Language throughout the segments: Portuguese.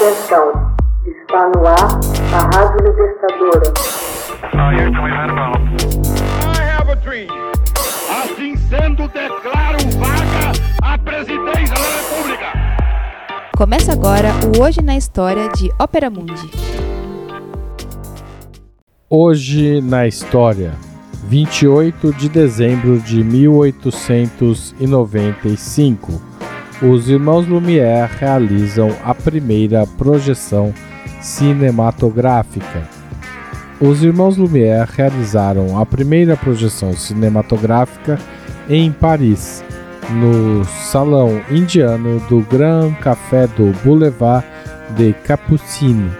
Atenção, está no ar a Rádio Libertadora. Assim sendo, declaro vaga a presidência da República. Começa agora o Hoje na História de Ópera Mundi. Hoje na História, 28 de dezembro de 1895 os irmãos Lumière realizam a primeira projeção cinematográfica. Os irmãos Lumière realizaram a primeira projeção cinematográfica em Paris, no Salão Indiano do Grand Café do Boulevard de Capucines,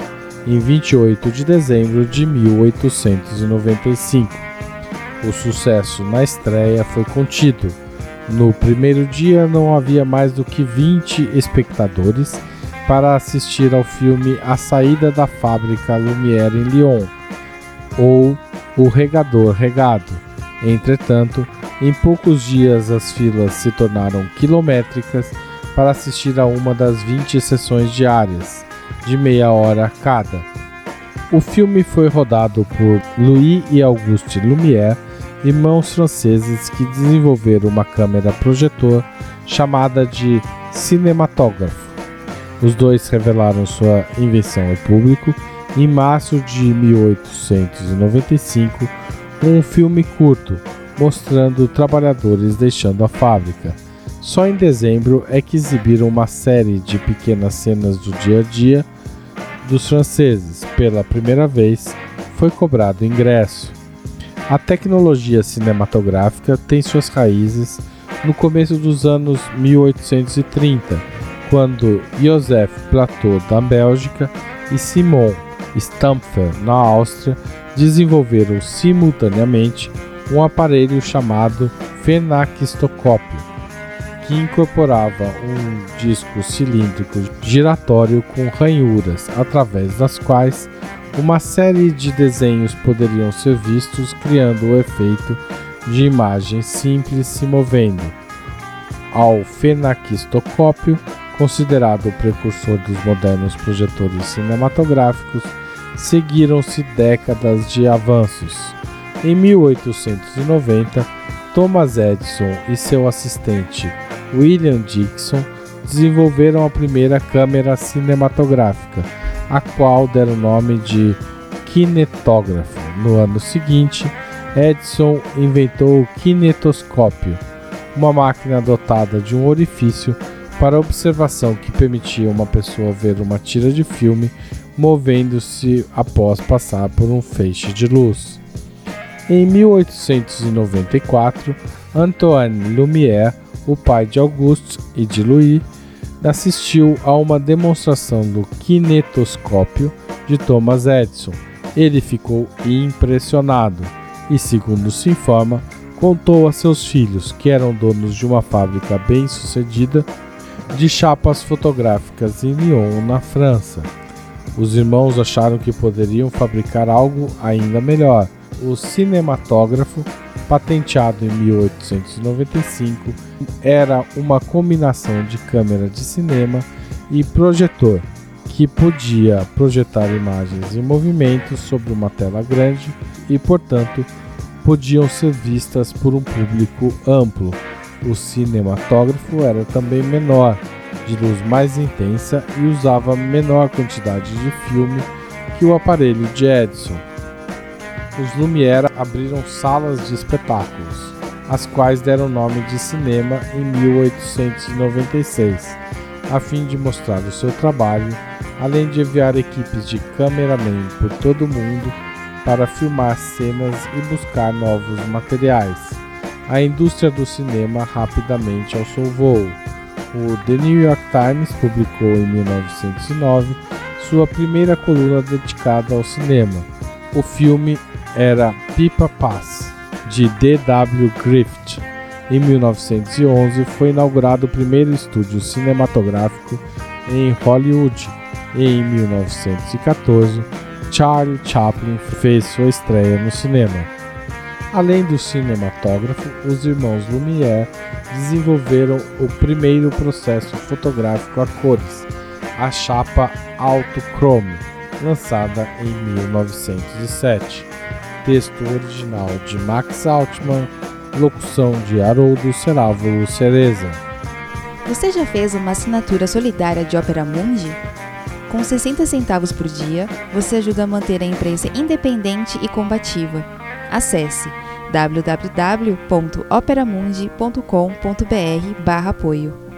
em 28 de dezembro de 1895. O sucesso na estreia foi contido no primeiro dia não havia mais do que 20 espectadores para assistir ao filme A Saída da Fábrica Lumière em Lyon, ou O Regador Regado. Entretanto, em poucos dias as filas se tornaram quilométricas para assistir a uma das 20 sessões diárias, de meia hora cada. O filme foi rodado por Louis e Auguste Lumière irmãos franceses que desenvolveram uma câmera projetor chamada de cinematógrafo. Os dois revelaram sua invenção ao público em março de 1895, um filme curto mostrando trabalhadores deixando a fábrica. Só em dezembro é que exibiram uma série de pequenas cenas do dia a dia dos franceses. Pela primeira vez, foi cobrado ingresso. A tecnologia cinematográfica tem suas raízes no começo dos anos 1830, quando Joseph Plateau da Bélgica e Simon Stampfer na Áustria desenvolveram simultaneamente um aparelho chamado fenaquistoscópio, que incorporava um disco cilíndrico giratório com ranhuras através das quais uma série de desenhos poderiam ser vistos, criando o efeito de imagens simples se movendo. Ao fenaquistoscópio, considerado o precursor dos modernos projetores cinematográficos, seguiram-se décadas de avanços. Em 1890, Thomas Edison e seu assistente William Dixon desenvolveram a primeira câmera cinematográfica a qual deram o nome de kinetógrafo. No ano seguinte, Edison inventou o kinetoscópio, uma máquina dotada de um orifício para observação que permitia uma pessoa ver uma tira de filme movendo-se após passar por um feixe de luz. Em 1894, Antoine Lumière, o pai de Auguste e de Louis, assistiu a uma demonstração do kinetoscópio de Thomas Edison. Ele ficou impressionado e, segundo se informa, contou a seus filhos, que eram donos de uma fábrica bem-sucedida de chapas fotográficas em Lyon, na França. Os irmãos acharam que poderiam fabricar algo ainda melhor: o cinematógrafo patenteado em 1895, era uma combinação de câmera de cinema e projetor, que podia projetar imagens em movimento sobre uma tela grande e, portanto, podiam ser vistas por um público amplo. O cinematógrafo era também menor, de luz mais intensa e usava menor quantidade de filme que o aparelho de Edison os Lumière abriram salas de espetáculos, as quais deram nome de cinema em 1896, a fim de mostrar o seu trabalho, além de enviar equipes de cameramen por todo o mundo para filmar cenas e buscar novos materiais. A indústria do cinema rapidamente alçou. O The New York Times publicou em 1909 sua primeira coluna dedicada ao cinema. O filme era Pipa Pass, de D.W. Griffith. Em 1911 foi inaugurado o primeiro estúdio cinematográfico em Hollywood. Em 1914, Charlie Chaplin fez sua estreia no cinema. Além do cinematógrafo, os irmãos Lumière desenvolveram o primeiro processo fotográfico a cores, a chapa Alto Chrome, lançada em 1907. Texto original de Max Altman, locução de Haroldo Cerávulo Cereza. Você já fez uma assinatura solidária de Opera Mundi? Com 60 centavos por dia, você ajuda a manter a imprensa independente e combativa. Acesse www.operamundi.com.br/apoio.